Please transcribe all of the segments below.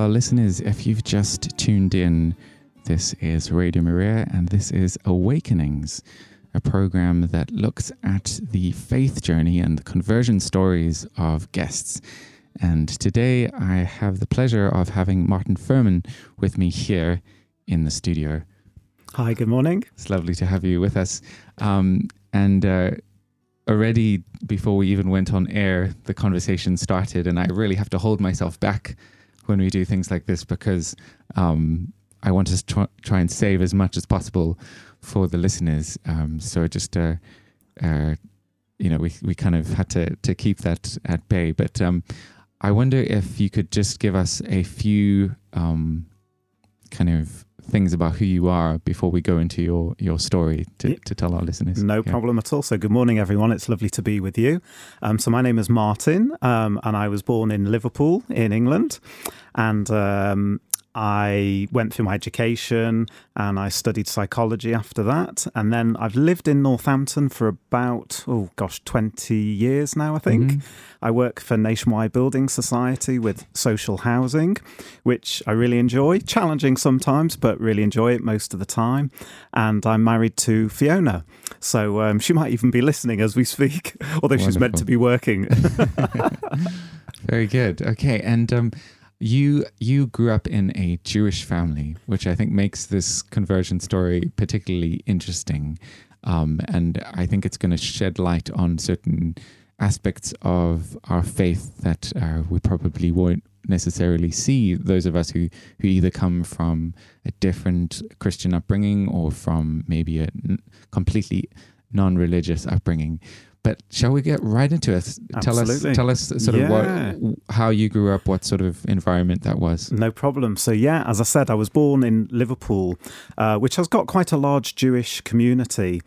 welcome to all our listeners. If you've just tuned in, this is Radio Maria and this is Awakenings, a program that looks at the faith journey and the conversion stories of guests. And today I have the pleasure of having Martyn Furman with me here in the studio. Hi, good morning. It's lovely to have you with us. Um, and uh, already before we even went on air, the conversation started, and I really have to hold myself back when we do things like this because um, I want to try, try, and save as much as possible for the listeners. Um, so just, uh, uh, you know, we we kind of had to to keep that at bay. But um, I wonder if you could just give us a few um, kind of things about who you are before we go into your, your story to, to tell our listeners. No yeah. problem at all. So, good morning, everyone. It's lovely to be with you. Um, so, my name is Martyn, um, and I was born in Liverpool in England. And um, I went through my education and I studied psychology after that. And then I've lived in Northampton for about, oh gosh, 20 years now, I think. Mm-hmm. I work for Nationwide Building Society with social housing, which I really enjoy. Challenging sometimes, but really enjoy it most of the time. And I'm married to Fiona. So um, she might even be listening as we speak, although Wonderful. she's meant to be working. Very good. Okay. And, um, you you grew up in a Jewish family, which I think makes this conversion story particularly interesting, um, and I think it's going to shed light on certain aspects of our faith that uh, we probably won't necessarily see. Those of us who who either come from a different Christian upbringing or from maybe a n- completely non-religious upbringing. But shall we get right into it? Tell us, tell us sort yeah. of what, how you grew up, what sort of environment that was. No problem. So yeah, as I said, I was born in Liverpool, uh, which has got quite a large Jewish community,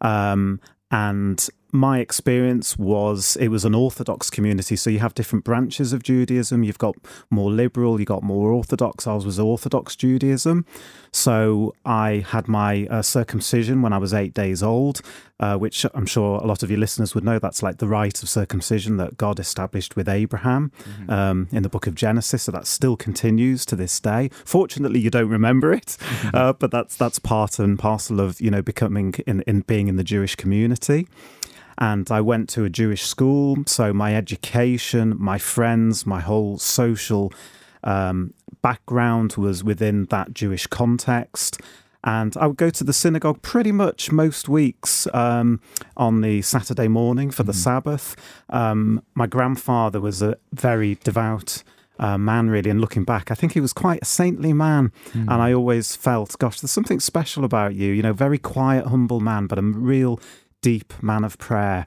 um, and my experience was it was an orthodox community so you have different branches of judaism. You've got more liberal you've got more orthodox. Ours was orthodox judaism. So i had my uh, circumcision when i was eight days old uh, which i'm sure a lot of your listeners would know that's like the rite of circumcision that god established with abraham mm-hmm. um, in the book of genesis. So that still continues to this day. Fortunately you don't remember it mm-hmm. uh, but that's that's part and parcel of you know becoming in, in being in the jewish community and I went to a Jewish school. So my education, my friends, my whole social um, background was within that Jewish context. And I would go to the synagogue pretty much most weeks um, on the Saturday morning for the mm. Sabbath. Um, my grandfather was a very devout uh, man, really. And looking back, I think he was quite a saintly man. Mm. And I always felt, gosh, there's something special about you. You know, very quiet, humble man, but a real deep man of prayer.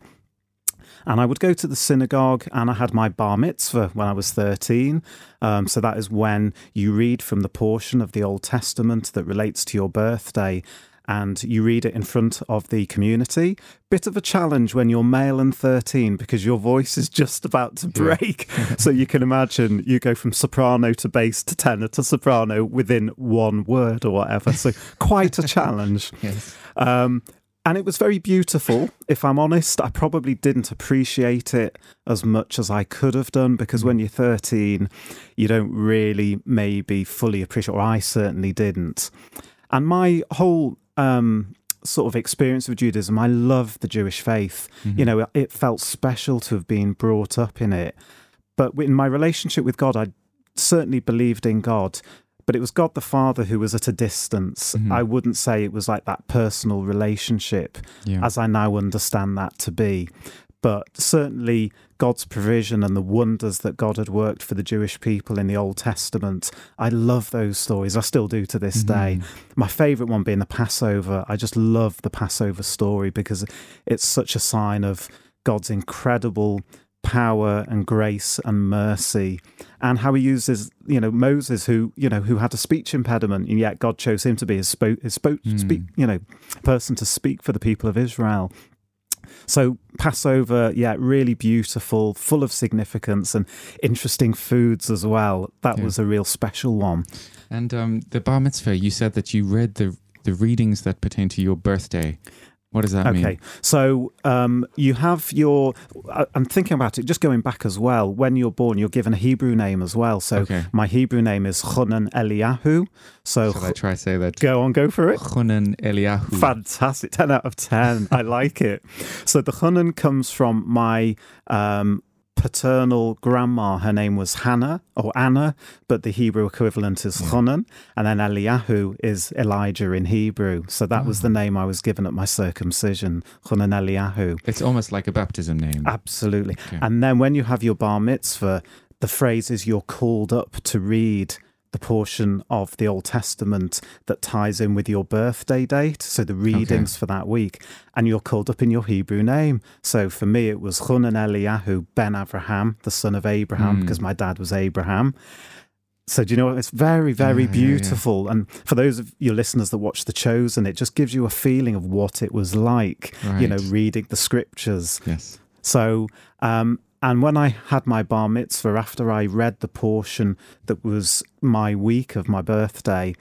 And I would go to the synagogue, and I had my bar mitzvah when I was 13. Um, so that is when you read from the portion of the Old Testament that relates to your birthday and you read it in front of the community. Bit of a challenge when you're male and 13 because your voice is just about to break. Yeah. so you can imagine you go from soprano to bass to tenor to soprano within one word or whatever. So quite a challenge. yes. Um, and it was very beautiful. If I'm honest, I probably didn't appreciate it as much as I could have done because when you're 13, you don't really maybe fully appreciate, or I certainly didn't. And my whole um, sort of experience of Judaism, I love the Jewish faith. Mm-hmm. You know, it felt special to have been brought up in it. But in my relationship with God, I certainly believed in God, but it was God the Father who was at a distance. Mm-hmm. I wouldn't say it was like that personal relationship yeah. as I now understand that to be. But certainly, God's provision and the wonders that God had worked for the Jewish people in the Old Testament. I love those stories. I still do to this mm-hmm. day. My favorite one being the Passover. I just love the Passover story because it's such a sign of God's incredible power and grace and mercy and how he uses you know Moses who you know who had a speech impediment and yet God chose him to be his spoke his spoke mm. speak you know person to speak for the people of Israel so Passover, yeah, really beautiful, full of significance and interesting foods as well. That yeah. was a real special one. And um, the bar mitzvah, you said that you read the the readings that pertain to your birthday. What does that mean? Okay, so um, you have your. I- I'm thinking about it, just going back as well. When you're born, you're given a Hebrew name as well. So Okay. my Hebrew name is Chunan Eliyahu. So Shall I try say that? go on, go for it. Chunan Eliyahu. Fantastic. 10 out of 10. I like it. So the Chunan comes from my um, paternal grandma. Her name was Hannah or Anna, but the Hebrew equivalent is hmm. Chunan. And then Eliyahu is Elijah in Hebrew. So that was the hmm. name I was given at my circumcision, Chunan Eliyahu. It's almost like a baptism name. Absolutely. Okay. And then when you have your bar mitzvah, the phrase is you're called up to read the portion of the Old Testament that ties in with your birthday date. So the readings for that week. And you're called up in your Hebrew name. So for me, it was Chunan Eliyahu ben Abraham, the son of Abraham, Mm. because my dad was Abraham. So do you know what? It's very, very Yeah, yeah, yeah. beautiful. And for those of your listeners that watch The Chosen, it just gives you a feeling of what it was like, you know, reading the scriptures. Yes. So, um, and when I had my bar mitzvah, after I read the portion that was my week of my birthday,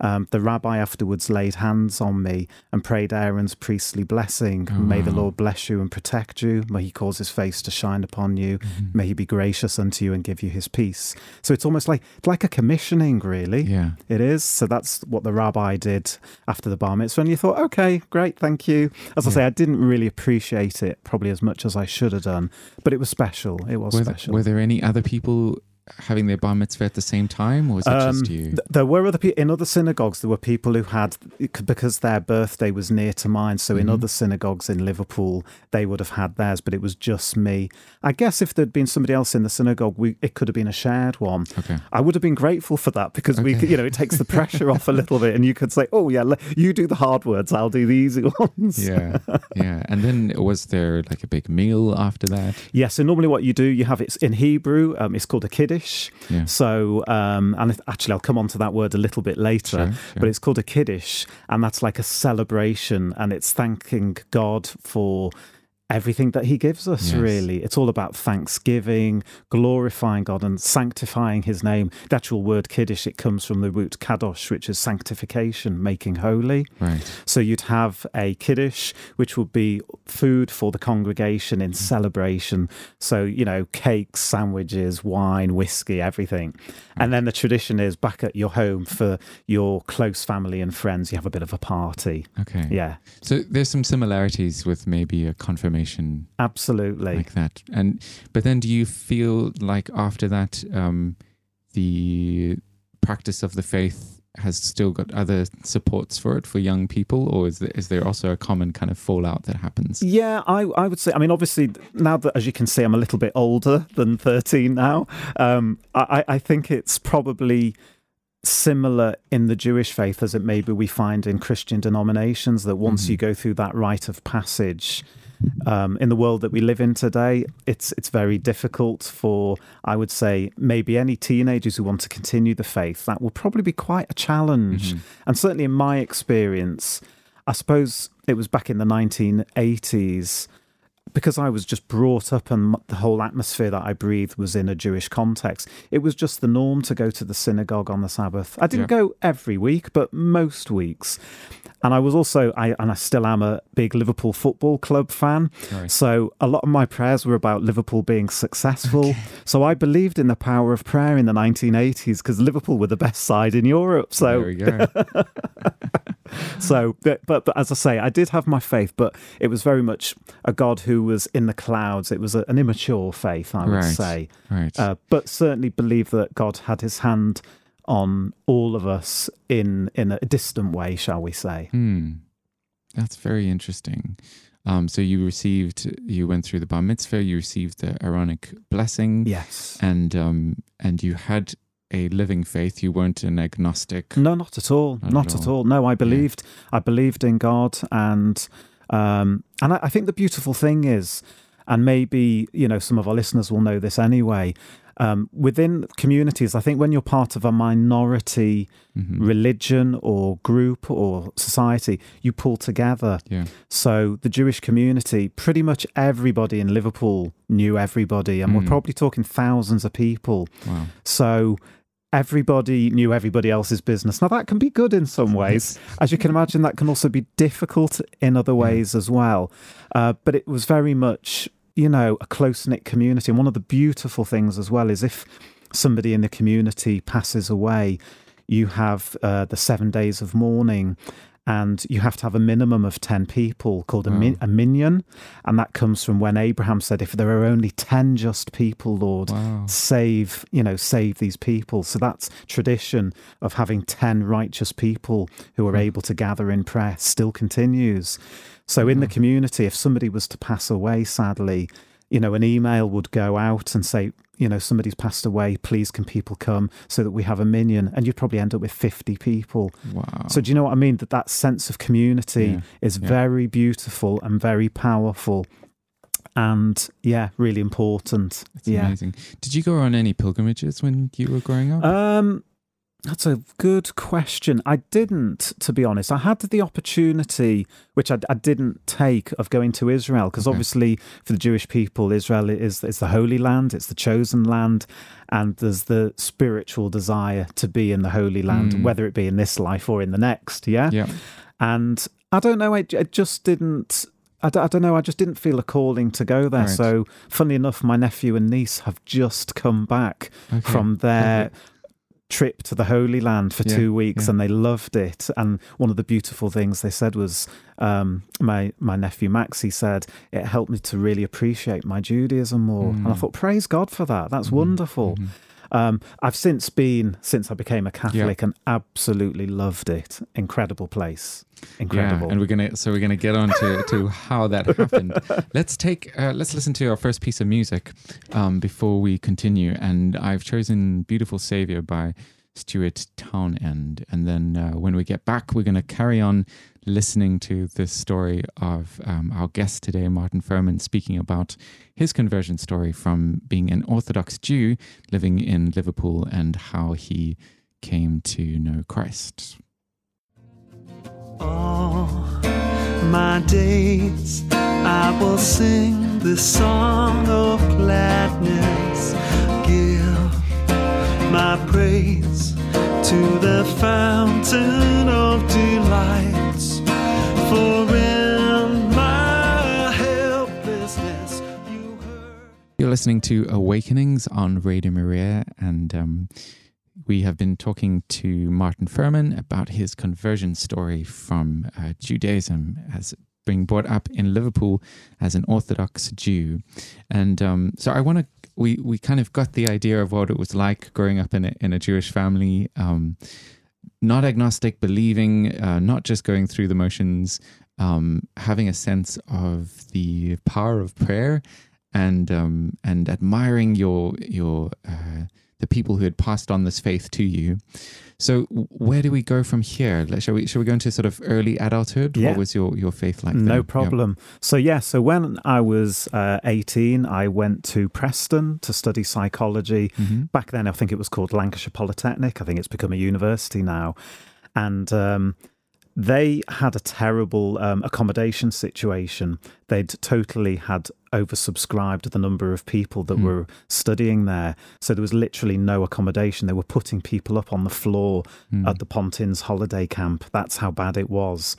um, the rabbi afterwards laid hands on me and prayed Aaron's priestly blessing. Oh, May the. Lord bless you and protect you. May he cause his face to shine upon you. Mm-hmm. May he be gracious unto you and give you his peace. So it's almost like like a commissioning, really. Yeah. It is. So that's what the rabbi did after the bar mitzvah. And you thought, okay, great, thank you. As I say, I didn't really appreciate it probably as much as I should have done, but it was special. It was Were there, special. were there any other people having their bar mitzvah at the same time, or was it Um, just you? th- there were other people in other synagogues. There were people who had because their birthday was near to mine. So in Mhm. other synagogues in Liverpool, they would have had theirs, but it was just me. I guess if there'd been somebody else in the synagogue, we, it could have been a shared one. okay. I would have been grateful for that because we, Okay. could, you know, it takes the pressure off a little bit, and you could say, "Oh yeah, you do the hard words, I'll do the easy ones." Yeah. Yeah. And then was there like a big meal after that? Yeah, so normally what you do, you have it in Hebrew. Um, it's called a kiddush. Yeah. So, um, and it- actually, I'll come on to that word a little bit later. Sure, But it's called a kiddush, and that's like a celebration, and it's thanking God for everything that He gives us. Yes. Really, it's all about thanksgiving, glorifying God, and sanctifying His name. The actual word kiddush it comes from the root kadosh, which is sanctification, making holy. Right. So you'd have a kiddush, which would be food for the congregation in mm. celebration. So, you know, cakes, sandwiches, wine, whiskey, everything. And mm. then the tradition is back at your home for your close family and friends, you have a bit of a party. Okay. Yeah, So there's some similarities with maybe a confirmation absolutely. like that. And but then do you feel like after that um the practice of the faith has still got other supports for it for young people or is there, is there also a common kind of fallout that happens? Yeah, I, I would say. I mean, obviously, now that as you can see, I'm a little bit older than 13 now. Um, I, I think it's probably similar in the Jewish faith as it maybe we find in Christian denominations. That once Mhm. you go through that rite of passage. Um, in the world that we live in today, it's it's very difficult for I would say maybe any teenagers who want to continue the faith. That will probably be quite a challenge, Mhm. and certainly in my experience, I suppose it was back in the 1980s because I was just brought up and the whole atmosphere that I breathed was in a Jewish context. It was just the norm to go to the synagogue on the Sabbath. I didn't Yeah. go every week, but most weeks. And I was also, I and I still am a big Liverpool Football Club fan. Right. So a lot of my prayers were about Liverpool being successful. So I believed in the power of prayer in the 1980s because Liverpool were the best side in Europe. So there we go. so, but, but but as I say, I did have my faith, but it was very much a God who was in the clouds. It was a, an immature faith, I would Right. say, right. uh, but certainly believe that God had His hand on all of us in in a distant way, shall we say? Hmm. That's very interesting. Um, so you received, you went through the bar mitzvah, you received the Aaronic blessing, Yes. and um, and you had a living faith. You weren't an agnostic. No, not at all. Not Not, at at all. all. No, I believed. I believed in God, and um, and I, I think the beautiful thing is, and maybe you know some of our listeners will know this anyway. Um, within communities, I think when you're part of a minority Mhm. religion or group or society, you pull together. Yeah. So the Jewish community, pretty much everybody in Liverpool knew everybody, and Mm. we're probably talking thousands of people. Wow. So everybody knew everybody else's business. Now, that can be good in some ways. As you can imagine, that can also be difficult in other ways as well. Uh, but it was very much, you know, a close knit community. And one of the beautiful things as well is if somebody in the community passes away, you have uh, the seven days of mourning and you have to have a minimum of 10 people called a, min- a, minyan and that comes from when abraham said if there are only 10 just people lord wow. save you know save these people so that's tradition of having 10 righteous people who are mm. able to gather in prayer still continues so in the community if somebody was to pass away sadly you know an email would go out and say you know, somebody's passed away, please can people come so that we have a minyan? And you'd probably end up with 50 people. Wow. So do you know what I mean? That that sense of community yeah. is yeah. very beautiful and very powerful. And yeah, really important. It's yeah. amazing. Did you go on any pilgrimages when you were growing up? Um, that's a good question. I didn't, to be honest. I had the opportunity, which I, I didn't take, of going to Israel because okay. obviously for the Jewish people, Israel is is the holy land, it's the chosen land, and there's the spiritual desire to be in the holy land, mm. whether it be in this life or in the next. Yeah, yeah. And I don't know. I, I just didn't. I d- I don't know. I just didn't feel a calling to go there. Right. So, funnily enough, my nephew and niece have just come back okay. from their okay trip to the Holy Land for yeah, two weeks, yeah. and they loved it. And one of the beautiful things they said was, um, my my nephew Max, he said it helped me to really appreciate my Judaism more. Mm. And I mm. thought, praise God for that. That's mm. wonderful. Mm-hmm. Um, I've since been since I became a Catholic yeah. and absolutely loved it. Incredible place, incredible. Yeah, and we're gonna so we're gonna get on to, to how that happened. let's take uh, let's listen to our first piece of music um, before we continue. And I've chosen "Beautiful Savior" by Stuart Townend. And then uh, when we get back, we're going to carry on listening to the story of um, our guest today, Martyn Furman, speaking about his conversion story from being an Orthodox Jew living in Liverpool and how he came to know Christ. All my days I will sing this song of gladness. Give my praise to the fountain of delights. For in my helplessness, you heard. You're listening to Awakenings on Radio Maria, and um, we have been talking to Martyn Furman about his conversion story from uh, Judaism as being brought up in Liverpool as an Orthodox Jew. And um, so I want to, we, we kind of got the idea of what it was like growing up in a, in a Jewish family, um, not agnostic, believing, uh, not just going through the motions, um, having a sense of the power of prayer and um, and admiring your your uh, the people who had passed on this faith to you. So where do we go from here? Shall we shall we go into sort of early adulthood? Yeah. What was your, your faith like? No problem. Yeah. So yeah, so when I was uh, eighteen, I went to Preston to study psychology. Mm-hmm. Back then, I think it was called Lancashire Polytechnic. I think it's become a university now, and. Um, they had a terrible um, accommodation situation. They'd totally had oversubscribed the number of people that mm. were studying there. So there was literally no accommodation. They were putting people up on the floor mm. at the Pontins holiday camp. That's how bad it was.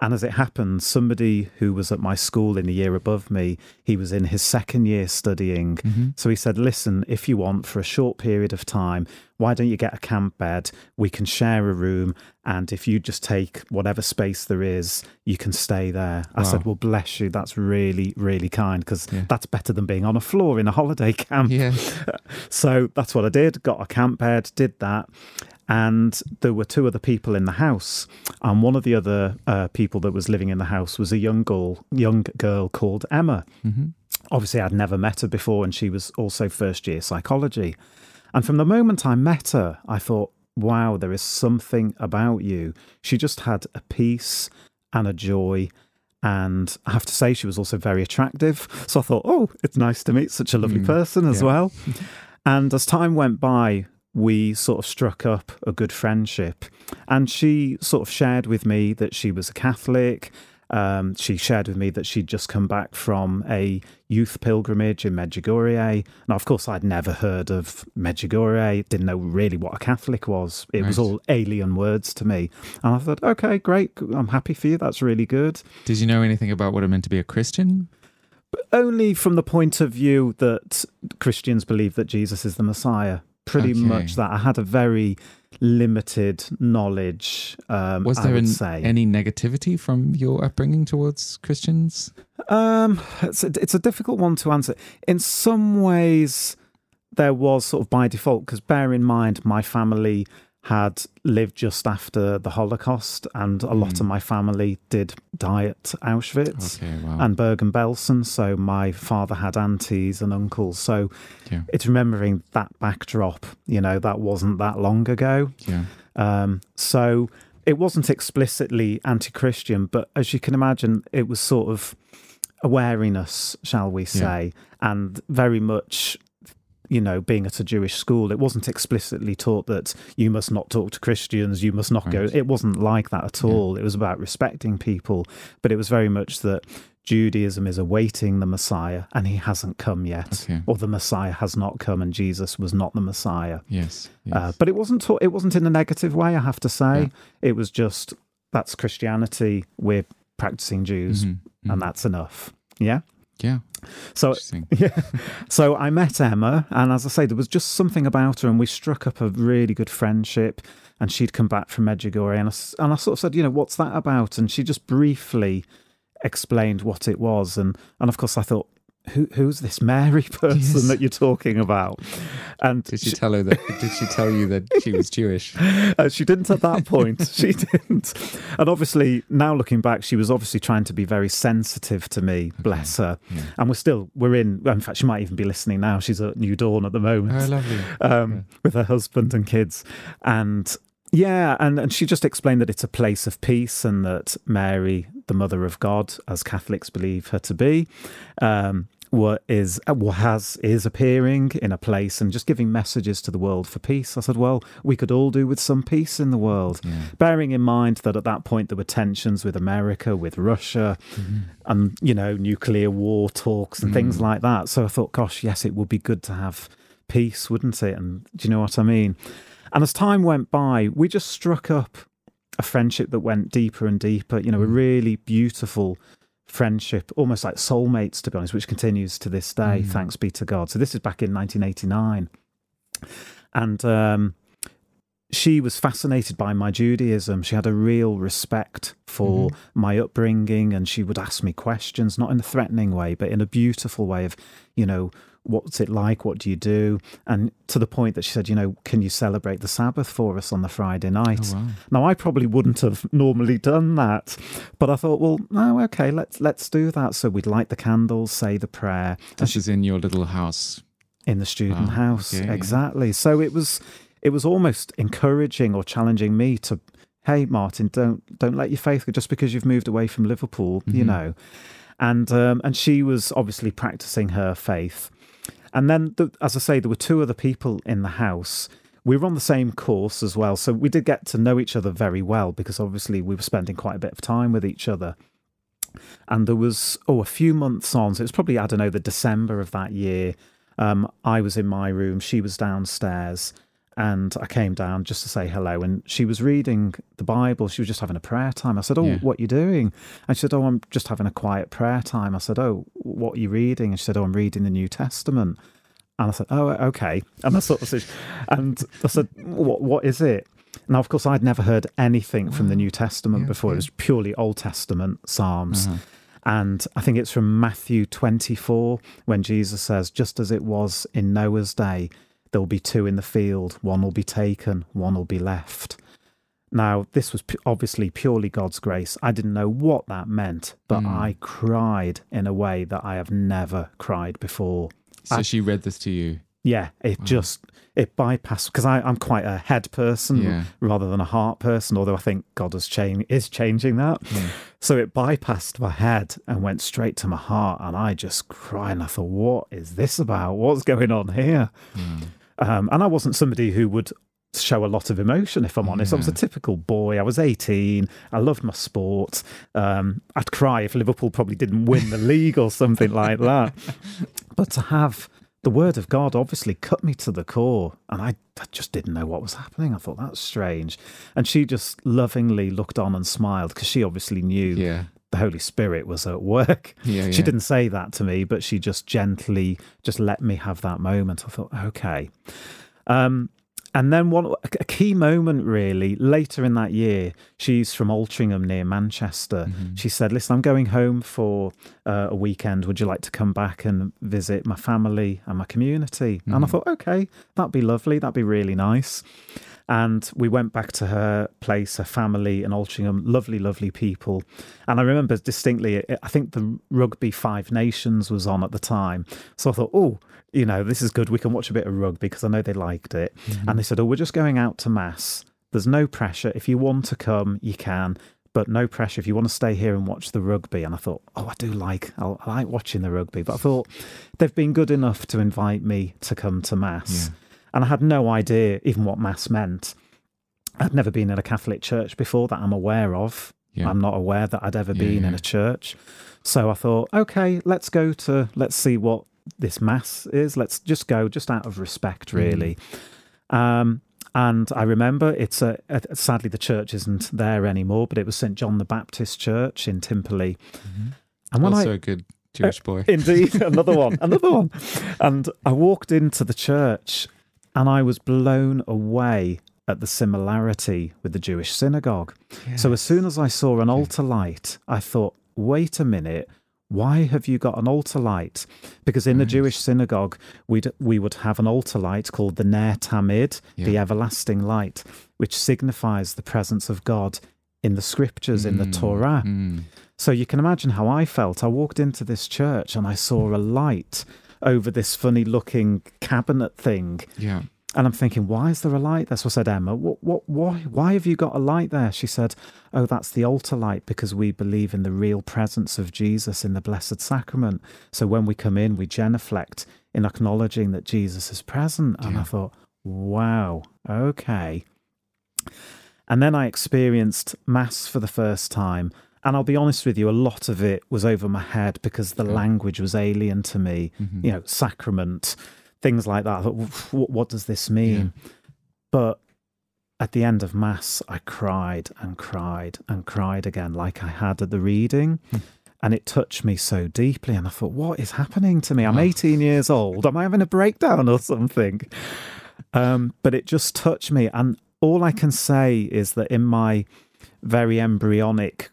And as it happened, somebody who was at my school in the year above me, he was in his second year studying. Mm-hmm. So he said, Listen, if you want, for a short period of time, why don't you get a camp bed? We can share a room. And if you just take whatever space there is, you can stay there. Wow. I said, Well, bless you. That's really, really kind because yeah. that's better than being on a floor in a holiday camp. Yeah. so that's what I did. Got a camp bed, did that and there were two other people in the house and one of the other uh, people that was living in the house was a young girl young girl called emma mm-hmm. obviously i'd never met her before and she was also first year psychology and from the moment i met her i thought wow there is something about you she just had a peace and a joy and I have to say, she was also very attractive. So I thought, oh, it's nice to meet such a lovely mm, person as yeah. well. And as time went by, we sort of struck up a good friendship. And she sort of shared with me that she was a Catholic Um, she shared with me that she'd just come back from a youth pilgrimage in Medjugorje. Now, of course, I'd never heard of Medjugorje, didn't know really what a Catholic was. It was all alien words to me. And I thought, okay, great. I'm happy for you. That's really good. Did you know anything about what it meant to be a Christian? Only from the point of view that Christians believe that Jesus is the Messiah. Pretty Okay. much that. I had a very limited knowledge. Um, Was there an- any negativity from your upbringing towards Christians? Um, it's a, it's a difficult one to answer. In some ways, there was sort of by default, because bear in mind, my family had lived just after the Holocaust, and a lot Mm. of my family did die at Auschwitz. Okay, wow. And Bergen Belsen, so my father had aunties and uncles. So Yeah. it's remembering that backdrop, you know, that wasn't that long ago. yeah. Um, so it wasn't explicitly anti Christian, but as you can imagine, it was sort of a wariness, shall we say, and very much. You know, being at a Jewish school, it wasn't explicitly taught that you must not talk to Christians, you must not go. It wasn't like that at Yeah. all. It was about respecting people, but it was very much that Judaism is awaiting the Messiah and he hasn't come yet, Okay. or the Messiah has not come and Jesus was not the Messiah. Yes. yes. Uh, but it wasn't taught, it wasn't in a negative way, I have to say. It was just that's Christianity. We're practicing Jews, Mhm, mhm. and that's enough. Yeah. Yeah. So yeah. So I met Emma, and as I say, there was just something about her, and we struck up a really good friendship. And she'd come back from Medjugorje, and I, and I sort of said, you know, what's that about? And she just briefly explained what it was, and and of course I thought. Who, who's this Mary person Yes. that you're talking about? And Did she tell her that? Did she tell you that she was Jewish? Uh, she didn't at that point. she didn't. And obviously, now looking back, she was obviously trying to be very sensitive to me. Bless her. Yeah. And we're still we're in. well, In fact, she might even be listening now. She's at New Dawn at the moment Oh, lovely. um, with her husband and kids. And yeah, and, and she just explained that it's a place of peace and that Mary, the Mother of God, as Catholics believe her to be, um, what is what has is appearing in a place and just giving messages to the world for peace. I said, well, we could all do with some peace in the world. Yeah. Bearing in mind that at that point there were tensions with America, with Russia, Mm-hmm. and you know nuclear war talks and things Mm. like that. So I thought, gosh, yes, it would be good to have peace, wouldn't it? And do you know what I mean? And as time went by, we just struck up a friendship that went deeper and deeper. You know, a Mm. really beautiful friendship, almost like soulmates, to be honest, which continues to this day. Mm. Thanks be to God. So this is back in 1989, and um, she was fascinated by my Judaism. She had a real respect for my upbringing, and she would ask me questions, not in a threatening way, but in a beautiful way of, you know, what's it like? What do you do? And to the point that she said, you know, can you celebrate the Sabbath for us on the Friday night? Oh, wow. Now, I probably wouldn't have normally done that, but I thought, well, no, okay, let's let's do that. So we'd light the candles, say the prayer, and This is in your little house. in the student Wow, house okay, yeah. exactly so it was it was almost encouraging or challenging me to hey martyn don't don't let your faith go just because you've moved away from liverpool you Mhm. know and um, and she was obviously practicing her faith and then the, as i say there were two other people in the house. We were on the same course as well so we did get to know each other very well because obviously we were spending quite a bit of time with each other. And there was oh a few months on so it was probably i don't know the december of that year. Um, I was in my room, she was downstairs, and I came down just to say hello. And she was reading the Bible. She was just having a prayer time. I said, "Oh, Yeah. what you doing?" And she said, "Oh, I'm just having a quiet prayer time." I said, "Oh, what are you reading?" And she said, "Oh, I'm reading the New Testament." And I said, "Oh, okay." And I sort of said, and I said, "What? What is it?" Now, of course, I'd never heard anything from the New Testament Yeah, before. It was purely Old Testament Psalms. Uh-huh. And I think it's from Matthew 24 when Jesus says, just as it was in Noah's day, there'll be two in the field, one will be taken, one will be left. Now, this was obviously purely God's grace. I didn't know what that meant, but Mm. I cried in a way that I have never cried before. So I- she read this to you. Yeah, it Wow. just it bypassed because I'm quite a head person Yeah. rather than a heart person. Although I think God is changing is changing that, Mm. so it bypassed my head and went straight to my heart, and I just cried. And I thought, what is this about? What's going on here? Mm. Um, and I wasn't somebody who would show a lot of emotion, if I'm honest. I was a typical boy. I was 18. I loved my sport. Um, I'd cry if Liverpool probably didn't win the league or something like that. But to have the word of God obviously cut me to the core, and I, I just didn't know what was happening. I thought that's strange. And she just lovingly looked on and smiled because she obviously knew Yeah. The Holy Spirit was at work. Yeah. She didn't say that to me, but she just gently just let me have that moment. I thought, okay. Um, and then one a key moment really later in that year, she's from Altrincham near Manchester. Mm-hmm. She said, "Listen, I'm going home for uh, a weekend. Would you like to come back and visit my family and my community?" And I thought, okay, that'd be lovely. That'd be really nice. And we went back to her place, her family in Altrincham. Lovely, lovely people. And I remember distinctly, I think the Rugby Five Nations was on at the time. So I thought, oh, you know, this is good. We can watch a bit of rugby because I know they liked it. Mm-hmm. And they said, oh, we're just going out to Mass. There's no pressure. If you want to come, you can. But no pressure if you want to stay here and watch the rugby. And I thought, oh, I do like, I I like watching the rugby. But I thought they've been good enough to invite me to come to Mass. Yeah. And I had no idea even what Mass meant. I'd never been in a Catholic church before that I'm aware of. Yeah. I'm not aware that I'd ever Yeah, been in a church. So I thought, okay, let's go to, let's see what this Mass is. Let's just go, just out of respect, Mm-hmm. really. Um, and I remember it's a, a sadly the church isn't there anymore, but it was St John the Baptist Church in Timperley. And when also I a good Jewish boy. Indeed, another one, another one. And I walked into the church and I was blown away at the similarity with the Jewish synagogue. So as soon as I saw an altar light, I thought, wait a minute. Why have you got an altar light? Because in the Jewish synagogue, we'd, we would have an altar light called the Ner Tamid, the everlasting light, which signifies the presence of God in the scriptures, in the Mm, Torah. mm. So you can imagine how I felt. I walked into this church and I saw a light over this funny looking cabinet thing. Yeah. And I'm thinking, why is there a light there? So I said, Emma, what, what, why, why have you got a light there? She said, oh, that's the altar light because we believe in the real presence of Jesus in the Blessed Sacrament. So when we come in, we genuflect in acknowledging that Jesus is present. And I thought, wow, okay. And then I experienced Mass for the first time. And I'll be honest with you, a lot of it was over my head because the Yeah. language was alien to me. Mhm. You know, sacrament, things like that. I thought, what, does this mean? But at the end of Mass, I cried and cried and cried again, like I had at the reading. Hmm. And it touched me so deeply. And I thought, what is happening to me? I'm Oh. 18 years old. Am I having a breakdown or something? Um, but it just touched me. And all I can say is that in my very embryonic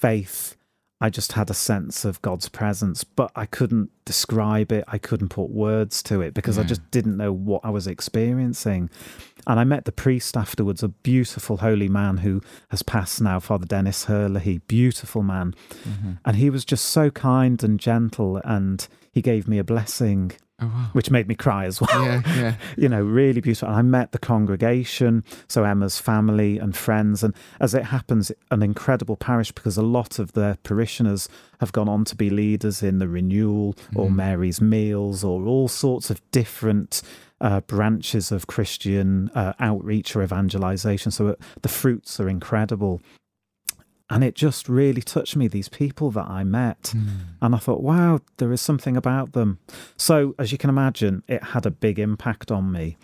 faith, I just had a sense of God's presence, but I couldn't describe it. I couldn't put words to it because I just didn't know what I was experiencing. And I met the priest afterwards, a beautiful holy man who has passed now, Father Dennis Hurley, beautiful man. Mhm. And he was just so kind and gentle, and he gave me a blessing, Oh wow. which made me cry as well Yeah. Yeah. you know, really beautiful. And I met the congregation, so Emma's family and friends, and as it happens, an incredible parish because a lot of their parishioners have gone on to be leaders in the Renewal or Mhm. Mary's Meals or all sorts of different uh, branches of Christian uh, outreach or evangelization. So uh, the fruits are incredible. And it just really touched me, these people that I met. Mm. And I thought, wow, there is something about them. So, as you can imagine, it had a big impact on me.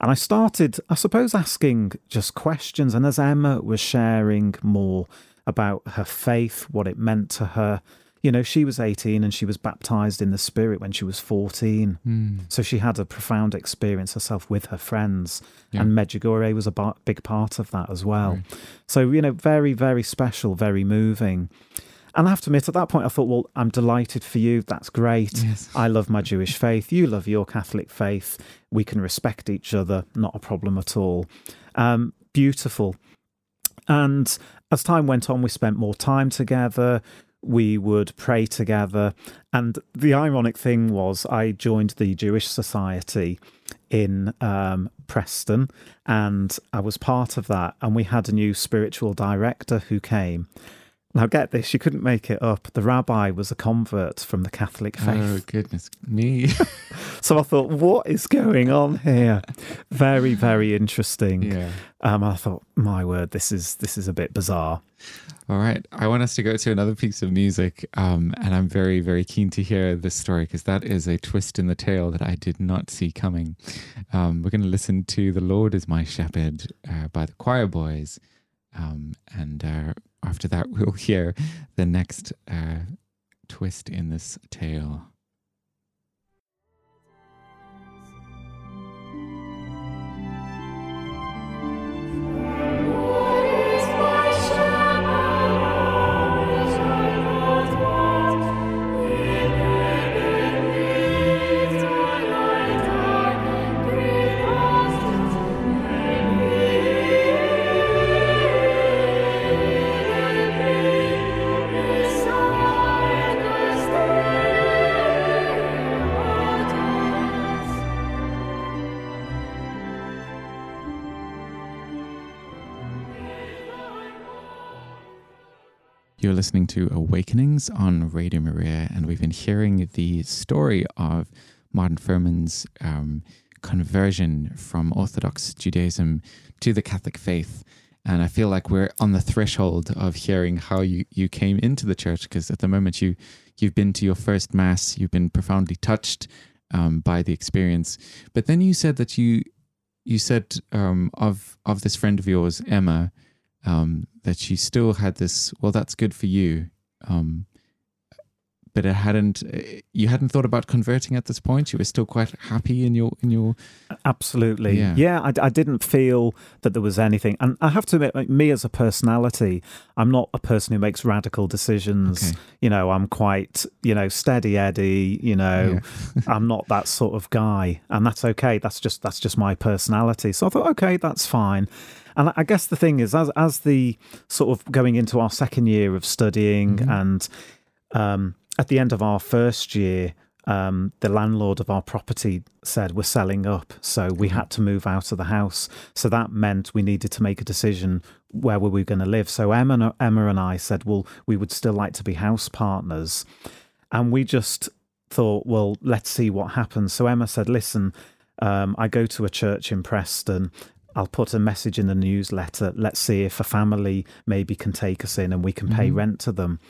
And I started, I suppose, asking just questions. And as Emma was sharing more about her faith, what it meant to her, you know, she was 18 and she was baptized in the Spirit when she was 14. Mm. So she had a profound experience herself with her friends. Yeah. And Medjugorje was a ba- big part of that as well. Right. So, you know, very, very special, very moving. And I have to admit, at that point, I thought, well, I'm delighted for you. That's great. Yes. I love my Jewish faith. You love your Catholic faith. We can respect each other. Not a problem at all. Um, beautiful. And as time went on, we spent more time together. We would pray together. And the ironic thing was, I joined the Jewish Society in um, Preston, and I was part of that. And we had a new spiritual director who came. Now, get this, you couldn't make it up. The rabbi was a convert from the Catholic faith. Oh goodness me! So I thought, what is going on here? Very, very interesting. yeah. Um, I thought, my word, this is this is a bit bizarre. All right. I want us to go to another piece of music, um, and I'm very, very keen to hear this story because that is a twist in the tale that I did not see coming. Um, we're going to listen to "The Lord Is My Shepherd" uh, by the Choirboys, um, and uh, after that, we'll hear the next uh, twist in this tale. Listening to Awakenings on Radio Maria, and we've been hearing the story of Martyn Furman's um, conversion from Orthodox Judaism to the Catholic faith. And I feel like we're on the threshold of hearing how you, you came into the church, because at the moment you you've been to your first mass, you've been profoundly touched um, by the experience. But then you said that you you said um, of of this friend of yours, Emma, um, that she still had this. Well, that's good for you, um, but it hadn't. You hadn't thought about converting at this point. You were still quite happy in your in your. Absolutely. Yeah. Yeah, I, I didn't feel that there was anything. And I have to admit, me as a personality, I'm not a person who makes radical decisions. Okay. You know, I'm quite, you know, steady Eddie, you know, I'm not that sort of guy. And that's okay. That's just that's just my personality. So I thought, okay, that's fine. And I guess the thing is, as as the sort of going into our second year of studying, and um, at the end of our first year, um, the landlord of our property said we're selling up, so we had to move out of the house. So that meant we needed to make a decision where were we going to live. So Emma, Emma and I said, well, we would still like to be house partners, and we just thought, well, let's see what happens. So Emma said, listen, um, I go to a church in Preston. I'll put a message in the newsletter. Let's see if a family maybe can take us in and we can pay rent to them.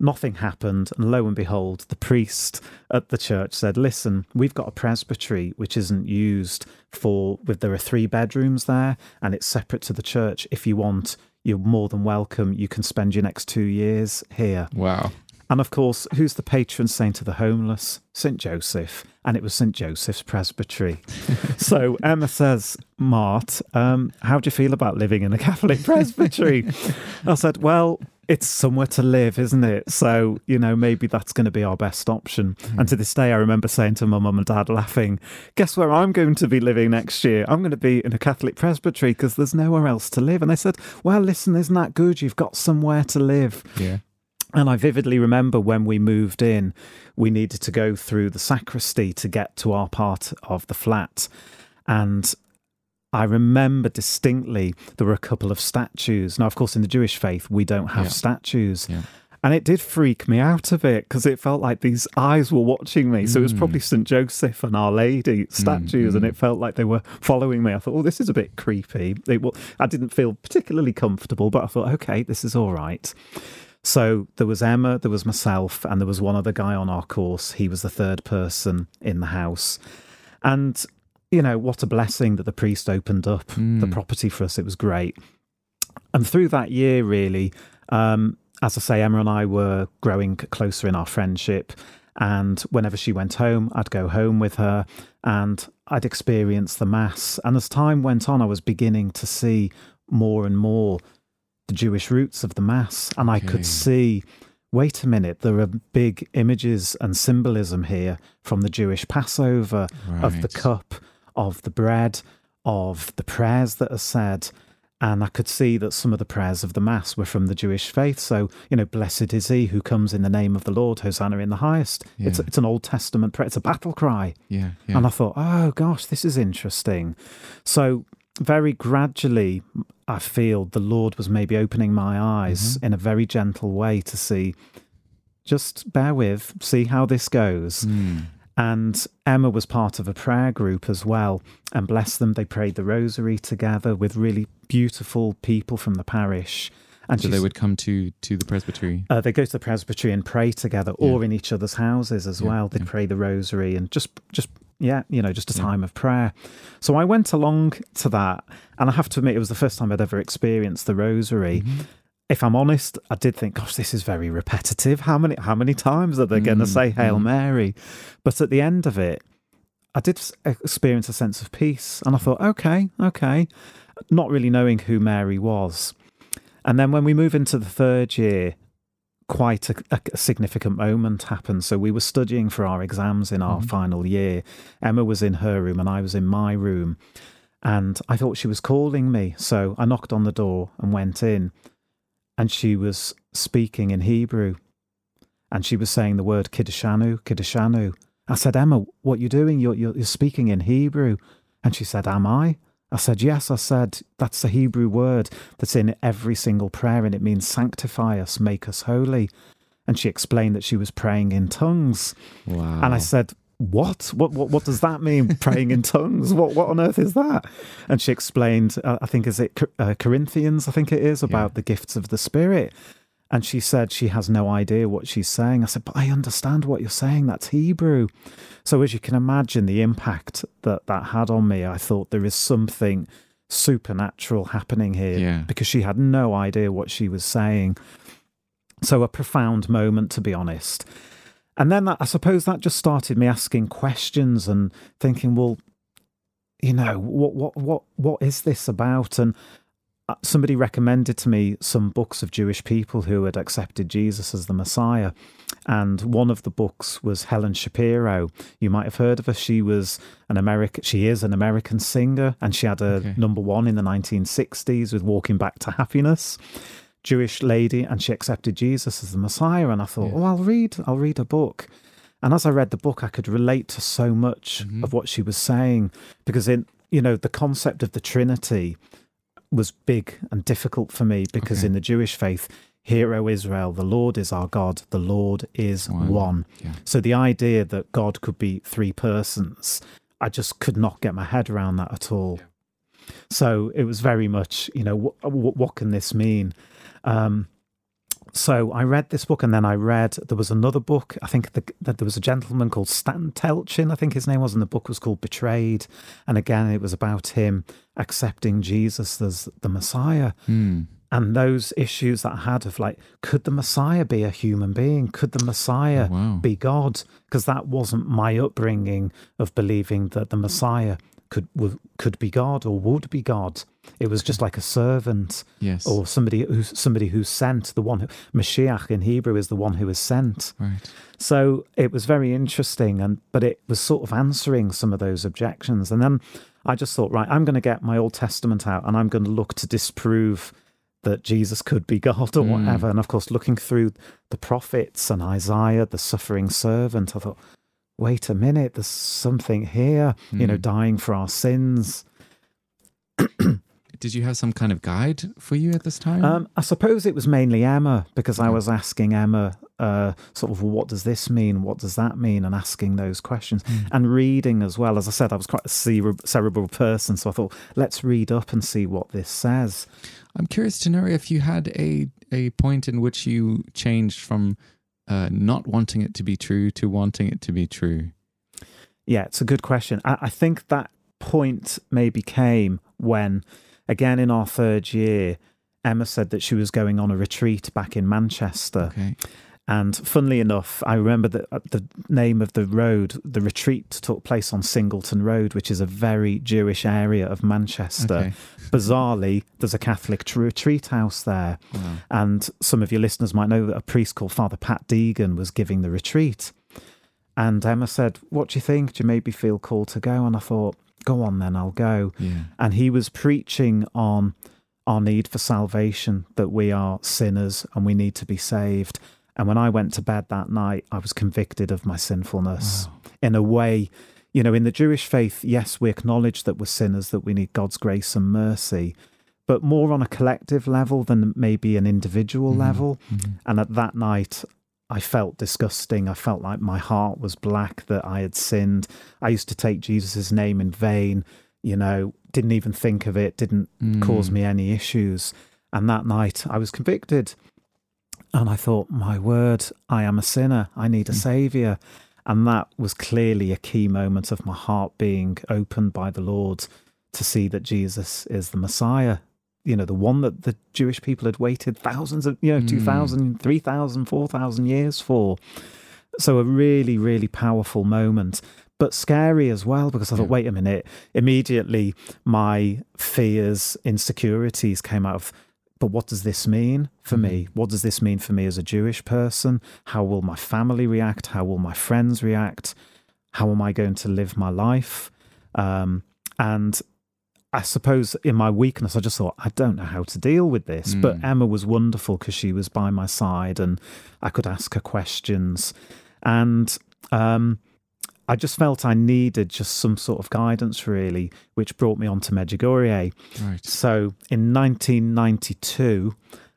Nothing happened. And lo and behold, the priest at the church said, Listen, we've got a presbytery which isn't used for, with there are three bedrooms there and it's separate to the church. If you want, you're more than welcome. You can spend your next two years here. Wow. And of course, who's the patron saint of the homeless? St. Joseph. And it was St. Joseph's Presbytery. so Emma says, Mart, um, how do you feel about living in a Catholic presbytery? I said, well, it's somewhere to live, isn't it? So, you know, maybe that's going to be our best option. And hmm. to this day, I remember saying to my mum and dad, laughing, guess where I'm going to be living next year? I'm going to be in a Catholic presbytery because there's nowhere else to live. And they said, well, listen, isn't that good? You've got somewhere to live. Yeah. And I vividly remember when we moved in, we needed to go through the sacristy to get to our part of the flat. And I remember distinctly there were a couple of statues. Now, of course, in the Jewish faith, we don't have Yeah. statues. Yeah. And it did freak me out a bit because it felt like these eyes were watching me. So it was Mm. probably St. Joseph and Our Lady statues, and mm. it felt like they were following me. I thought, oh, this is a bit creepy. It, wa- I didn't feel particularly comfortable, but I thought, okay, this is all right. So there was Emma, there was myself, and there was one other guy on our course. He was the third person in the house. And, you know, what a blessing that the priest opened up the Mm. property for us. It was great. And through that year, really, um, as I say, Emma and I were growing closer in our friendship. And whenever she went home, I'd go home with her and I'd experience the Mass. And as time went on, I was beginning to see more and more the Jewish roots of the Mass. And I could see wait a minute, there are big images and symbolism here from the Jewish Passover, of the cup, of the bread, of the prayers that are said. And I could see that some of the prayers of the Mass were from the Jewish faith. So, you know, blessed is he who comes in the name of the Lord, Hosanna in the highest. It's, it's an Old Testament prayer, it's a battle cry. Yeah. Yeah. And I thought, oh gosh, this is interesting. So very gradually, I feel the Lord was maybe opening my eyes Mm-hmm. in a very gentle way to see, just bear with, see how this goes. Mm. And Emma was part of a prayer group as well. And bless them, they prayed the rosary together with really beautiful people from the parish. And So they would come to to the presbytery. uh, they go to the presbytery and pray together, or in each other's houses as Yeah, well. They yeah. pray the rosary and just, just yeah, you know, just a Yeah. time of prayer. So I went along to that, and I have to admit, it was the first time I'd ever experienced the rosary. Mm-hmm. If I'm honest, I did think, "Gosh, this is very repetitive. How many, how many times are they going to Mm, say Hail mm. Mary?" But at the end of it, I did experience a sense of peace, and I thought, "Okay, okay," not really knowing who Mary was. And then when we move into the third year, quite a, a, significant moment happened. So we were studying for our exams in our Mhm. final year. Emma was in her room and I was in my room. And I thought she was calling me. So I knocked on the door and went in. And she was speaking in Hebrew. And she was saying the word Kiddishanu, Kiddishanu. I said, Emma, what you doing? You're, you're, you're speaking in Hebrew. And she said, Am I? I said, Yes. I said, That's a Hebrew word that's in every single prayer, and it means sanctify us, make us holy. And she explained that she was praying in tongues. Wow. And I said, what? what? What what does that mean? Praying in tongues? What what on earth is that? And she explained. Uh, I think is it uh, Corinthians? I think it is about Yeah. the gifts of the Spirit. And she said she has no idea what she's saying. I said, but I understand what you're saying. That's Hebrew. So as you can imagine, the impact that that had on me, I thought there is something supernatural happening here Yeah. because she had no idea what she was saying. So a profound moment, to be honest. And then that, I suppose that just started me asking questions and thinking, well, you know, what what what what is this about? And uh, somebody recommended to me some books of Jewish people who had accepted Jesus as the Messiah. And one of the books was Helen Shapiro. You might have heard of her. She was an American. She is an American singer, and she had a Okay. number one in the 1960s with "Walking Back to Happiness." Jewish lady, and she accepted Jesus as the Messiah. And I thought, Yeah. oh, I'll read, I'll read a book. And as I read the book, I could relate to so much Mhm. of what she was saying because in you know the concept of the Trinity was big and difficult for me because Okay. in the Jewish faith, hear, O Israel, the Lord is our God, the Lord is One. one. Yeah. So the idea that God could be three persons, I just could not get my head around that at all. So it was very much, you know, what, what can this mean? Um, so I read this book, and then I read there was another book. I think the, that there was a gentleman called Stan Telchin, I think his name was, and the book was called Betrayed. And again, it was about him accepting Jesus as the Messiah Hmm. And those issues that I had of like, could the Messiah be a human being? Could the Messiah Oh, wow. be God? Because that wasn't my upbringing of believing that the Messiah could w- could be God or would be God. It was just like a servant Yes. or somebody who's somebody who's sent. The one who Mashiach in Hebrew is the one who is sent. Right. So it was very interesting, and but it was sort of answering some of those objections. And then I just thought, right, I'm going to get my Old Testament out, and I'm going to look to disprove that Jesus could be God or Mm. whatever. And of course, looking through the prophets and Isaiah, the suffering servant, I thought, wait a minute, there's something here. You know, Mm. dying for our sins. Did you have some kind of guide for you at this time? Um, I suppose it was mainly Emma because I was asking Emma, uh, sort of, what does this mean? What does that mean? And asking those questions and reading as well. As I said, I was quite a cere- cerebral person, so I thought, let's read up and see what this says. I'm curious to know if you had a a point in which you changed from uh, not wanting it to be true to wanting it to be true. Yeah, it's a good question. I, I think that point maybe came when, again, in our third year, Emma said that she was going on a retreat back in Manchester. Okay. And funnily enough, I remember that uh, the name of the road, the retreat took place on Singleton Road, which is a very Jewish area of Manchester. Okay. Bizarrely, there's a Catholic tr- retreat house there. Wow. And some of your listeners might know that a priest called Father Pat Deegan was giving the retreat. And Emma said, What do you think? Do you maybe feel called to go? And I thought, Go on then, I'll go. Yeah. And he was preaching on our need for salvation, that we are sinners and we need to be saved. And when I went to bed that night, I was convicted of my sinfulness Wow. in a way. you know, in the Jewish faith, yes, we acknowledge that we're sinners, that we need God's grace and mercy, but more on a collective level than maybe an individual Mhm. level. Mhm. And at that night, I felt disgusting. I felt like my heart was black, that I had sinned. I used to take Jesus' name in vain, you know, didn't even think of it, didn't cause Mm. me any issues. And that night, I was convicted. And I thought, my word, I am a sinner. I need a Mm. savior. And that was clearly a key moment of my heart being opened by the Lord to see that Jesus is the Messiah, you know, the one that the Jewish people had waited thousands of, you know, Mm. 2,000, 3,000, 4,000 years for. So a really, really powerful moment, but scary as well because I thought, Yeah. wait a minute. Immediately, my fears, insecurities came out of, but what does this mean for me? What does this mean for me as a Jewish person? How will my family react? How will my friends react? How am I going to live my life? Um, and I suppose in my weakness, I just thought, I don't know how to deal with this. But Mm. Emma was wonderful because she was by my side and I could ask her questions. And um, I just felt I needed just some sort of guidance, really, which brought me on to Medjugorje. Right. So in 1992,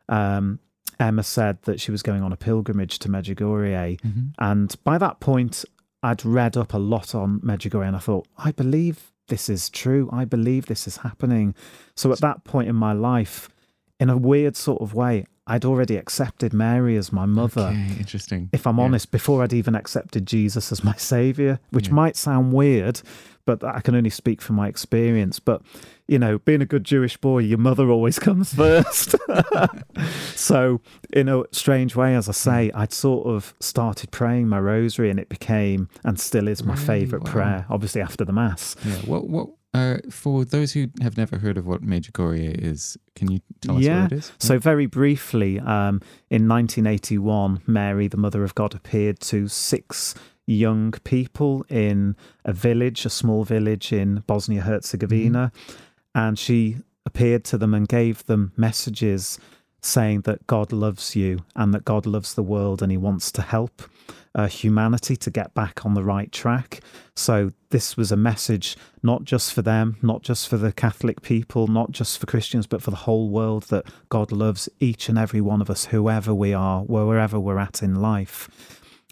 um, Emma said that she was going on a pilgrimage to Medjugorje. Mhm. And by that point, I'd read up a lot on Medjugorje and I thought, I believe this is true. I believe this is happening. So at that point in my life, in a weird sort of way, I'd already accepted Mary as my mother. Okay, interesting. If I'm Yeah. honest, before I'd even accepted Jesus as my savior, which Yeah. might sound weird, but I can only speak from my experience. But, you know, being a good Jewish boy, your mother always comes first. so, in a strange way, as I say, mm. I'd sort of started praying my rosary and it became and still is my Really? favorite Wow. prayer, obviously after the Mass. Yeah. What? What? Uh, for those who have never heard of what Major Medjugorje is, can you tell us Yeah. what it is? So, very briefly, um, in 1981, Mary, the Mother of God, appeared to six young people in a village, a small village in Bosnia Herzegovina. And she appeared to them and gave them messages saying that God loves you and that God loves the world and he wants to help uh, humanity to get back on the right track. So, this was a message not just for them, not just for the Catholic people, not just for Christians, but for the whole world that God loves each and every one of us, whoever we are, wherever we're at in life.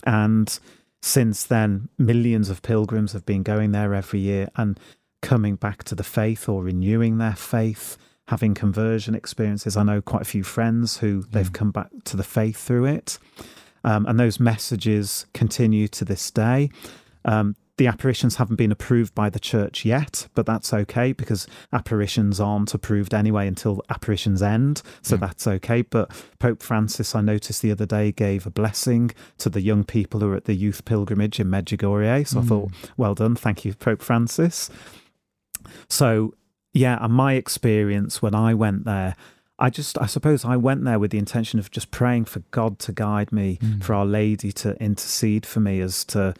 And since then, millions of pilgrims have been going there every year and coming back to the faith or renewing their faith, having conversion experiences. I know quite a few friends who they've come back to the faith through it. Um, and those messages continue to this day. Um, the apparitions haven't been approved by the church yet, but that's okay because apparitions aren't approved anyway until apparitions end. So Yeah. that's okay. But Pope Francis, I noticed the other day, gave a blessing to the young people who are at the youth pilgrimage in Medjugorje. So I Mm. thought, well done. Thank you, Pope Francis. So, yeah, and my experience when I went there, I just, I suppose I went there with the intention of just praying for God to guide me, Mm. for Our Lady to intercede for me as to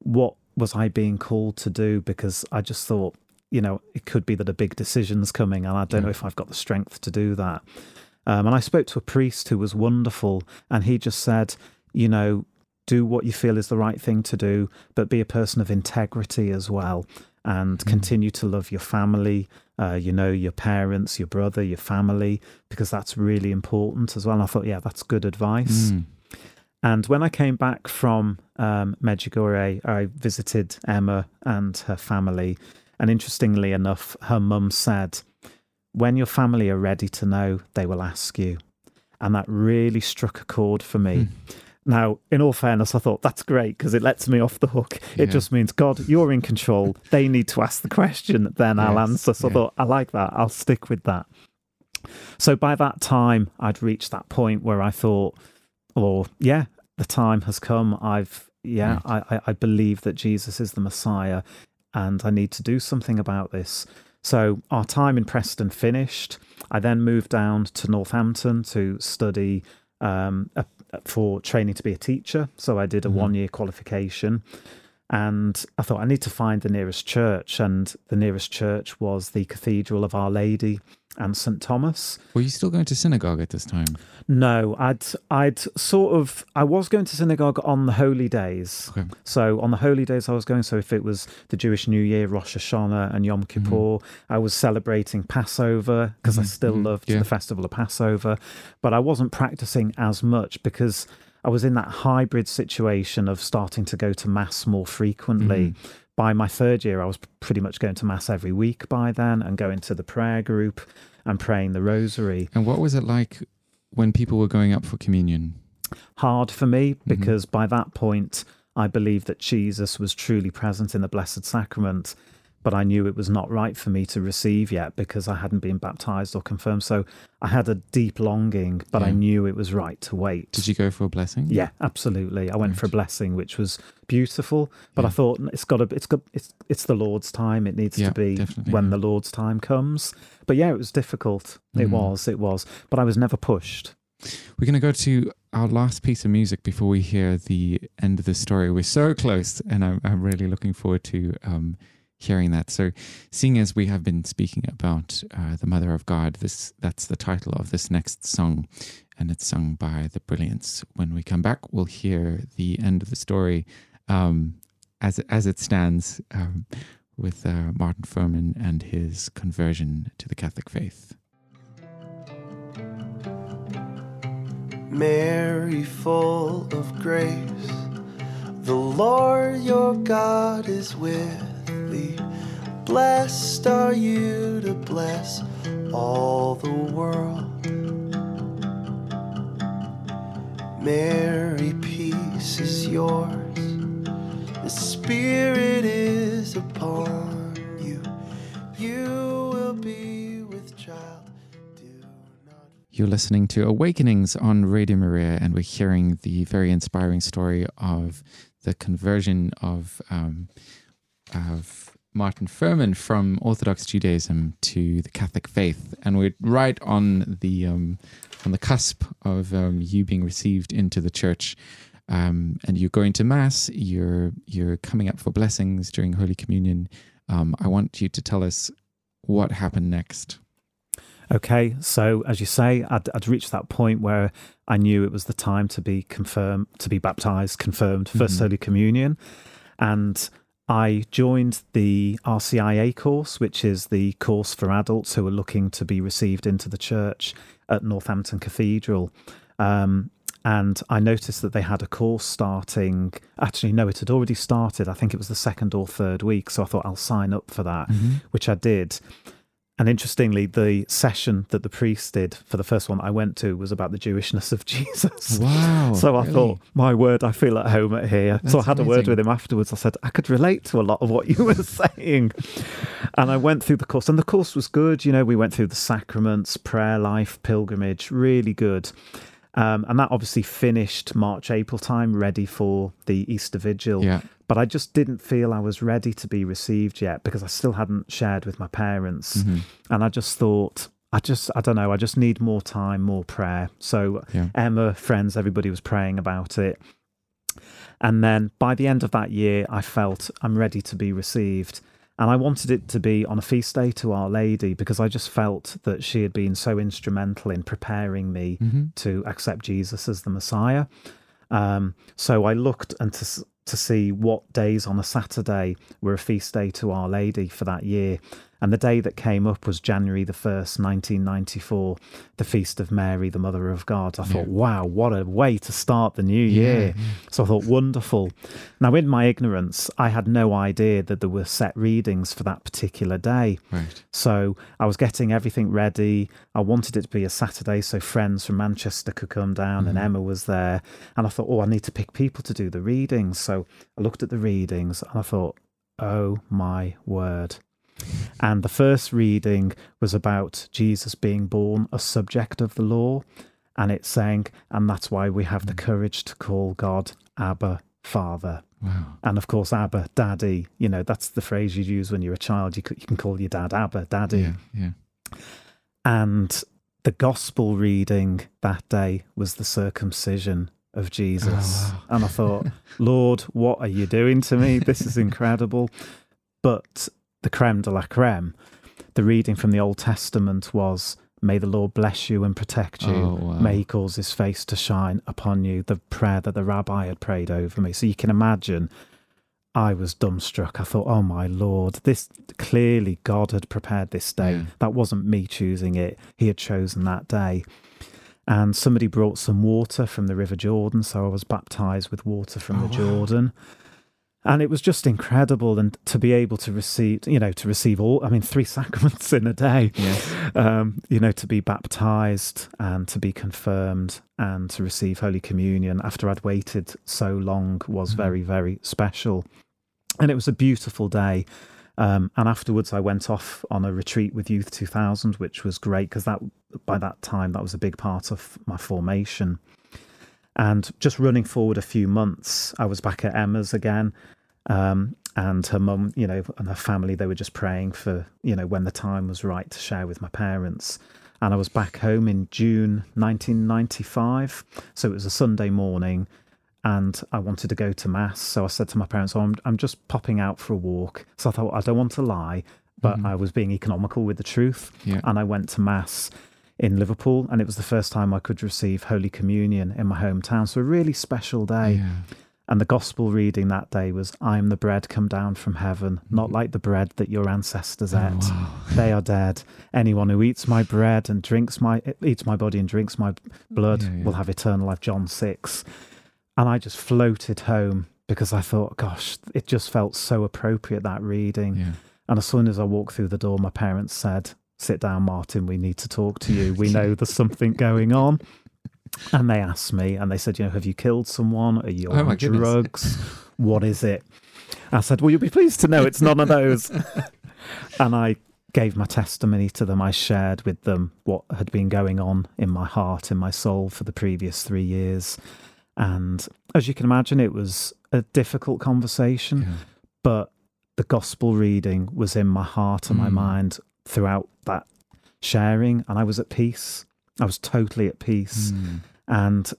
what was I being called to do, because I just thought, you know, it could be that a big decision's coming, and I don't know if I've got the strength to do that. Um, and I spoke to a priest who was wonderful, and he just said, you know, do what you feel is the right thing to do, but be a person of integrity as well, and Mm. continue to love your family, uh, you know, your parents, your brother, your family, because that's really important as well. And I thought, yeah, that's good advice. Mm. And when I came back from um, Medjugorje, I visited Emma and her family. And interestingly enough, her mum said, When your family are ready to know, they will ask you. And that really struck a chord for me. Mm. Now, in all fairness, I thought that's great because it lets me off the hook. Yeah. It just means, God, you're in control. they need to ask the question, then I'll answer. So I thought, I like that. I'll stick with that. So by that time, I'd reached that point where I thought, or yeah, the time has come. I've, yeah, I, I, I believe that Jesus is the Messiah and I need to do something about this. So our time in Preston finished. I then moved down to Northampton to study um, a, for training to be a teacher. So I did a Mhm. one year qualification. And I thought I need to find the nearest church, and the nearest church was the Cathedral of Our Lady and St Thomas. Were you still going to synagogue at this time? No, I'd I'd sort of I was going to synagogue on the holy days. Okay. So on the holy days I was going. So if it was the Jewish New Year, Rosh Hashanah, and Yom Kippur, I was celebrating Passover because I Mhm, still mhm, loved yeah. the festival of Passover, but I wasn't practicing as much because I was in that hybrid situation of starting to go to mass more frequently. Mm-hmm. By my third year, I was pretty much going to mass every week by then, and going to the prayer group and praying the rosary. And what was it like when people were going up for communion? hard for me Mm-hmm. because by that point I believed that Jesus was truly present in the Blessed Sacrament, but I knew it was not right for me to receive yet because I hadn't been baptized or confirmed. So I had a deep longing, but I knew it was right to wait. Did you go for a blessing? Yeah, absolutely. I went for a blessing, which was beautiful, but I thought it's got to, it's got, it's, it's the Lord's time. It needs Yeah, to be when yeah. the Lord's time comes. But yeah, it was difficult. It Mhm. was, it was, but I was never pushed. We're going to go to our last piece of music before we hear the end of the story. We're so close, and I'm, I'm really looking forward to um, hearing that. So, seeing as we have been speaking about uh, the Mother of God, this that's the title of this next song, and it's sung by the Brilliance. When we come back, we'll hear the end of the story um, as as it stands um, with uh, Martyn Furman and his conversion to the Catholic faith. Mary, full of grace, the Lord your God is with Blessed are you to bless all the world. Mary, peace is yours. The Spirit is upon you. You will be with child. You're listening to Awakenings on Radio Maria, and we're hearing the very inspiring story of the conversion of um, of Martyn Furman from Orthodox Judaism to the Catholic faith, and we're right on the um, on the cusp of um, you being received into the church. Um, and you're going to mass. You're you're coming up for blessings during Holy Communion. Um, I want you to tell us what happened next. Okay, so as you say, I'd, I'd reached that point where I knew it was the time to be confirmed, to be baptized, confirmed, 1st Mhm. Holy Communion. And I joined the RCIA course, which is the course for adults who are looking to be received into the church at Northampton Cathedral. Um, and I noticed that they had a course starting. Actually, no, it had already started. I think it was the second or third week. So I thought I'll sign up for that which I did. And interestingly, the session that the priest did for the first one I went to was about the Jewishness of Jesus. Wow! So I really? thought, my word, I feel at home at here. so I That's had a word with him afterwards. I said, I could relate to a lot of what you were saying. and I went through the course, and the course was good. You know, we went through the sacraments, prayer life, pilgrimage, really good. Um, and that obviously finished March, April time, ready for the Easter Vigil Yeah. but I just didn't feel I was ready to be received yet because I still hadn't shared with my parents. Mhm. And I just thought, I just, I don't know, I just need more time, more prayer. So Yeah. Emma, friends, everybody was praying about it. And then by the end of that year, I felt I'm ready to be received. And I wanted it to be on a feast day to Our Lady because I just felt that she had been so instrumental in preparing me Mhm. to accept Jesus as the Messiah. Um, so I looked and to to see what days on a Saturday were a feast day to Our Lady for that year. And the day that came up was January the 1st, 1994, the Feast of Mary, the Mother of God. I thought, wow, what a way to start the new year. So I thought, wonderful. Now, in my ignorance, I had no idea that there were set readings for that particular day. Right. So I was getting everything ready. I wanted it to be a Saturday so friends from Manchester could come down and mm-hmm. Emma was there. And I thought, oh, I need to pick people to do the readings. So I looked at the readings and I thought, oh my word. And the first reading was about Jesus being born a subject of the law. And it's saying, and that's why we have the mm. courage to call God Abba Father. Wow. And of course, Abba, Daddy, you know, that's the phrase you use when you're a child. You, you can call your dad Abba, Daddy. Yeah. Yeah. And the gospel reading that day was the circumcision of Jesus. Oh, And I thought, Lord, what are you doing to me? This is incredible. But the creme de la creme, the reading from the Old Testament was, May the Lord bless you and protect you. Oh, wow. May he cause his face to shine upon you. The prayer that the rabbi had prayed over me. So you can imagine I was dumbstruck. I thought, oh my Lord, this clearly God had prepared this day. Yeah. That wasn't me choosing it. He had chosen that day. And somebody brought some water from the River Jordan. So I was baptized with water from Oh, the wow. Jordan. And it was just incredible. And to be able to receive, you know, to receive all, I mean, three sacraments in a day Yes. um, you know, to be baptized and to be confirmed and to receive Holy Communion after I'd waited so long was Mhm. very, very special. And it was a beautiful day. Um, and afterwards, I went off on a retreat with Youth 2000, which was great because that by that time that was a big part of my formation. And just running forward a few months, I was back at Emma's again, um, and her mum, you know, and her family. They were just praying for, you know, when the time was right to share with my parents. And I was back home in June 1995, so it was a Sunday morning, and I wanted to go to mass. So I said to my parents, "Oh, I'm, I'm just popping out for a walk." So I thought I don't want to lie, but Mhm. I was being economical with the truth Yeah. and I went to mass in Liverpool, and it was the first time I could receive Holy Communion in my hometown. So a really special day. Yeah. And the gospel reading that day was, "I am the bread come down from heaven, not mm. like the bread that your ancestors Oh, ate. wow. They are dead. Anyone who eats my bread and drinks my eats my body and drinks my blood Yeah, yeah. will have eternal life." John six. And I just floated home because I thought, "Gosh, it just felt so appropriate that reading." Yeah. And as soon as I walked through the door, my parents said, Sit down, Martyn, we need to talk to you. We know there's something going on. And they asked me, and they said, You know, have you killed someone? Are you Oh, on goodness. drugs? What is it? I said, Well, you'll be pleased to know it's none of those. and I gave my testimony to them. I shared with them what had been going on in my heart, in my soul for the previous three years. And as you can imagine, it was a difficult conversation Yeah. but the gospel reading was in my heart and my Mm. mind throughout that sharing and i was at peace i was totally at peace Mm. and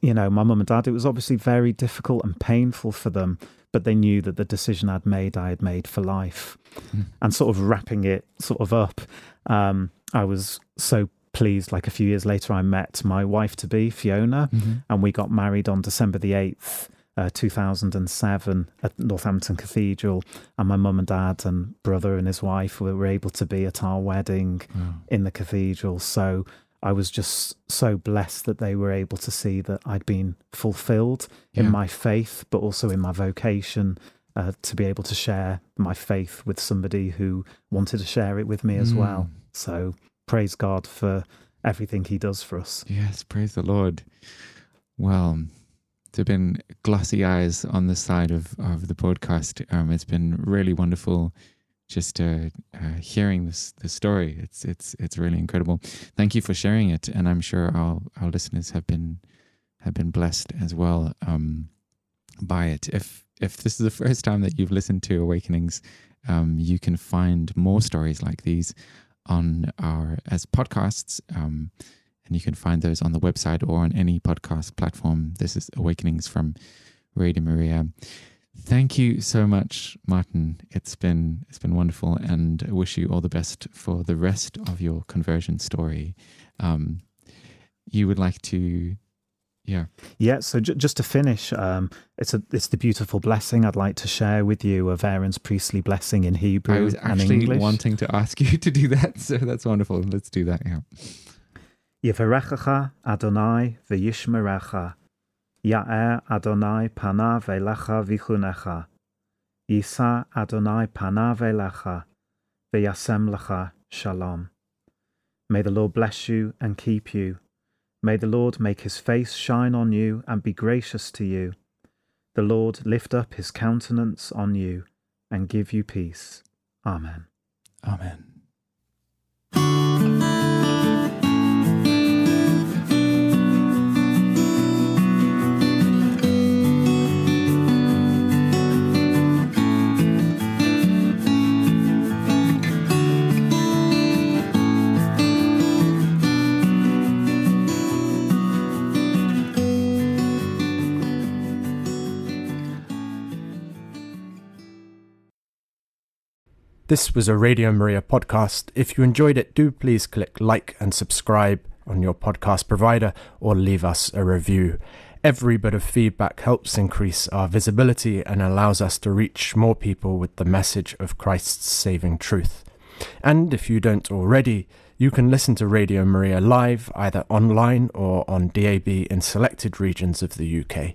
you know my mum and dad it was obviously very difficult and painful for them but they knew that the decision i'd made i had made for life Mm. and sort of wrapping it sort of up um, i was so pleased like a few years later i met my wife to be fiona Mhm. and we got married on December the 8th, uh, 2007 at Northampton Cathedral. And my mum and dad and brother and his wife were, were able to be at our wedding Wow. in the cathedral. So I was just so blessed that they were able to see that I'd been fulfilled Yeah. in my faith, but also in my vocation. Uh, to be able to share my faith with somebody who wanted to share it with me as well. Mm. So praise God for everything He does for us. Yes, praise the Lord. Well, there have been glossy eyes on this side of, of the podcast. Um, it's been really wonderful just uh, uh, hearing this this story. It's it's it's really incredible. Thank you for sharing it, and I'm sure our our listeners have been have been blessed as well um, by it. If if this is the first time that you've listened to Awakenings, um, you can find more stories like these on our as podcasts. Um, and you can find those on the website or on any podcast platform. This is Awakenings from Radio Maria. Thank you so much, Martyn. It's been it's been wonderful, and I wish you all the best for the rest of your conversion story. Um, you would like to, yeah, Yeah, so j- just to finish, um, it's a it's the beautiful blessing I'd like to share with you of Aaron's priestly blessing in Hebrew I was and actually English. wanting to ask you to do that, so that's wonderful. Let's do that. Yeah. Yivarechacha Adonai v'yishmerecha, Ya'er Adonai panav elecha v'chunecha, Yisa Adonai panav elecha, v'yasem lecha shalom. May the Lord bless you and keep you. May the Lord make his face shine on you and be gracious to you. The Lord lift up his countenance on you and give you peace. Amen. Amen. This was a Radio Maria podcast. If you enjoyed it, do please click like and subscribe on your podcast provider or leave us a review. Every bit of feedback helps increase our visibility and allows us to reach more people with the message of Christ's saving truth. And if you don't already, you can listen to Radio Maria live either online or on DAB in selected regions of the UK.